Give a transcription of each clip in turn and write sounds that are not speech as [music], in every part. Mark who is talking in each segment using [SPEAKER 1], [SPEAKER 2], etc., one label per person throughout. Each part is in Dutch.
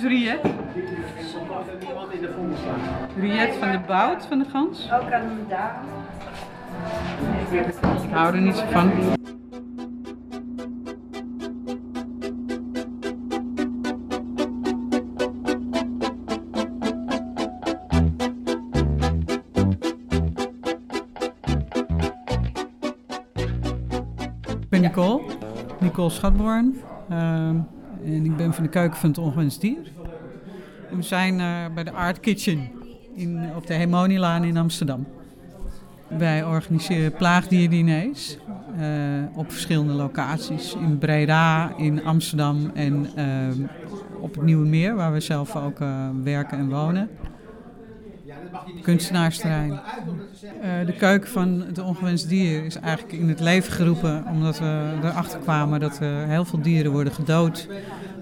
[SPEAKER 1] is Riet. Riet van de Bout van de Gans.
[SPEAKER 2] Ook aan de dame.
[SPEAKER 1] Ik hou er niet zo van. Nicole, Nicole Schatborn. Ehm, en ik ben van de keuken van het ongewenst dier. En we zijn eh, bij de Art Kitchen in, op de Hemonielaan in Amsterdam. Wij organiseren plaagdierdiners eh, op verschillende locaties. In Breda, in Amsterdam en ehm, op het Nieuwe Meer, waar we zelf ook eh, werken en wonen. Kunstenaarsterrein. Eh, de keuken van het ongewenst dier is eigenlijk in het leven geroepen omdat we erachter kwamen dat er heel veel dieren worden gedood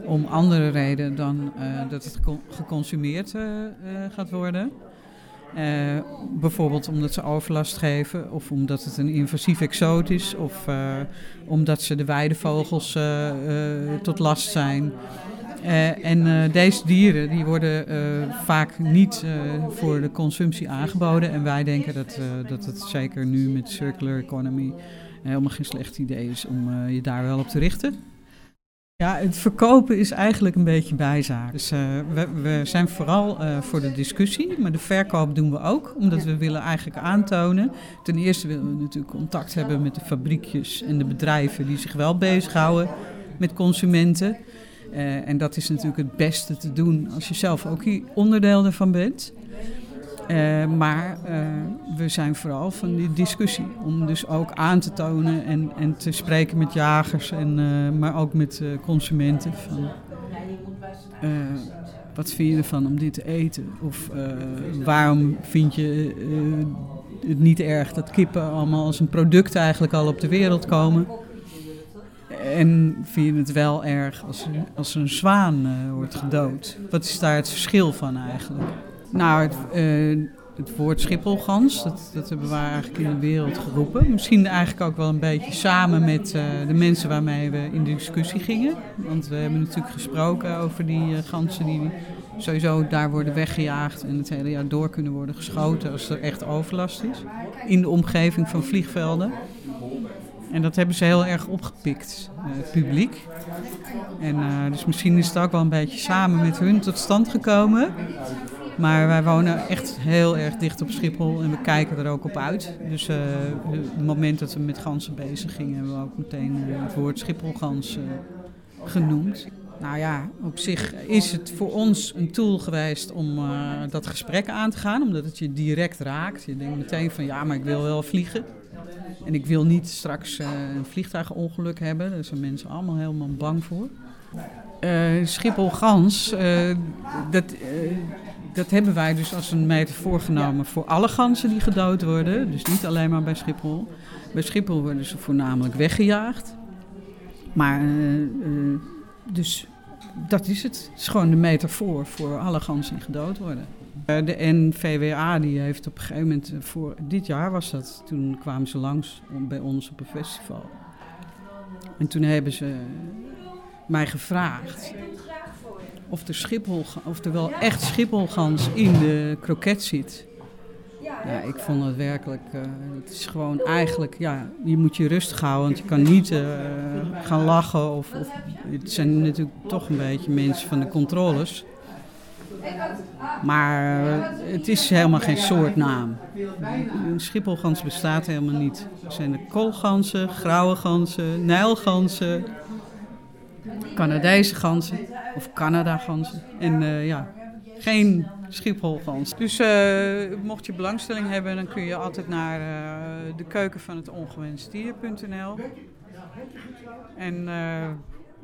[SPEAKER 1] om andere reden dan eh, dat het gecon- geconsumeerd eh, eh, gaat worden. Eh, bijvoorbeeld omdat ze overlast geven, of omdat het een invasief exoot is, of eh, omdat ze de weidevogels eh, eh, tot last zijn. Eh, en eh, deze dieren die worden eh, vaak niet voor de consumptie aangeboden. En wij denken dat, dat het zeker nu met circular economy helemaal geen slecht idee is om je daar wel op te richten. Ja, het verkopen is eigenlijk een beetje bijzaak. Dus we, we zijn vooral voor de discussie, maar de verkoop doen we ook. Omdat we willen eigenlijk aantonen. Ten eerste willen we natuurlijk contact hebben met de fabriekjes en de bedrijven die zich wel bezighouden met consumenten. Eh, en dat is natuurlijk het beste te doen als je zelf ook hier onderdeel ervan bent. Eh, maar eh, we zijn vooral van die discussie. Om dus ook aan te tonen en, en te spreken met jagers, en, maar ook met consumenten. Van, wat vind je ervan om dit te eten? Of waarom vind je het niet erg dat kippen allemaal als een product eigenlijk al op de wereld komen? En vind je het wel erg als, een- als een zwaan eh, wordt gedood? Wat is daar het verschil van eigenlijk? Nou, het, eh, het woord schipholgans, dat, dat hebben we eigenlijk in de wereld geroepen. Misschien eigenlijk ook wel een beetje samen met eh, de mensen waarmee we in discussie gingen. Want we hebben natuurlijk gesproken over die ganzen die sowieso daar worden weggejaagd en het hele jaar door kunnen worden geschoten als er echt overlast is. In de omgeving van vliegvelden. En dat hebben ze heel erg opgepikt, eh, het publiek. En eh, dus misschien is het ook wel een beetje samen met hun tot stand gekomen. Maar wij wonen echt heel erg dicht op Schiphol en we kijken er ook op uit. Dus eh, het moment dat we met ganzen bezig gingen, hebben we ook meteen eh, het woord Schipholgans genoemd. Nou ja, op zich is het voor ons een tool geweest om dat gesprek aan te gaan, omdat het je direct raakt. Je denkt meteen van ja, maar ik wil wel vliegen. En ik wil niet straks eh, een vliegtuigongeluk hebben. Daar zijn mensen allemaal helemaal bang voor. Eh Schiphol-Gans, eh, dat, dat hebben wij dus als een metafoor genomen voor alle ganzen die gedood worden. Dus niet alleen maar bij Schiphol. Bij Schiphol worden ze voornamelijk weggejaagd. Maar, dus dat is het. Het is gewoon de metafoor voor alle ganzen die gedood worden. Eh, De NVWA die heeft op een gegeven moment, eh, voor dit jaar was dat, toen kwamen ze langs bij ons op een festival. En toen hebben ze mij gevraagd of er, Schiphol, of er wel echt Schipholgans in de kroket zit. Ja, ik vond het werkelijk, eh, het is gewoon eigenlijk, ja, je moet je rustig houden, want je kan niet gaan lachen. Of, of, het zijn natuurlijk toch een beetje mensen van de controles. Maar het is helemaal geen soortnaam. Een schipholgans bestaat helemaal niet. Er zijn de koolganzen, grauwe ganzen, nijlganzen, Canadese ganzen of Canada-ganzen. En eh, ja, geen schipholgans. Dus eh, mocht je belangstelling hebben, dan kun je altijd naar eh, de keuken van het ongewenst dier.nl. En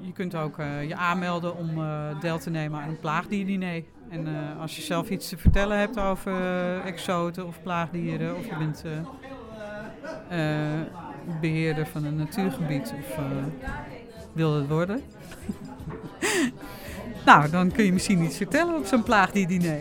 [SPEAKER 1] je kunt ook eh, je aanmelden om eh, deel te nemen aan een plaagdierdiner. En eh, als je zelf iets te vertellen hebt over exoten of plaagdieren, of je bent eh, eh, beheerder van een natuurgebied of wil het worden. [laughs] nou, dan kun je misschien iets vertellen op zo'n plaagdierdiner.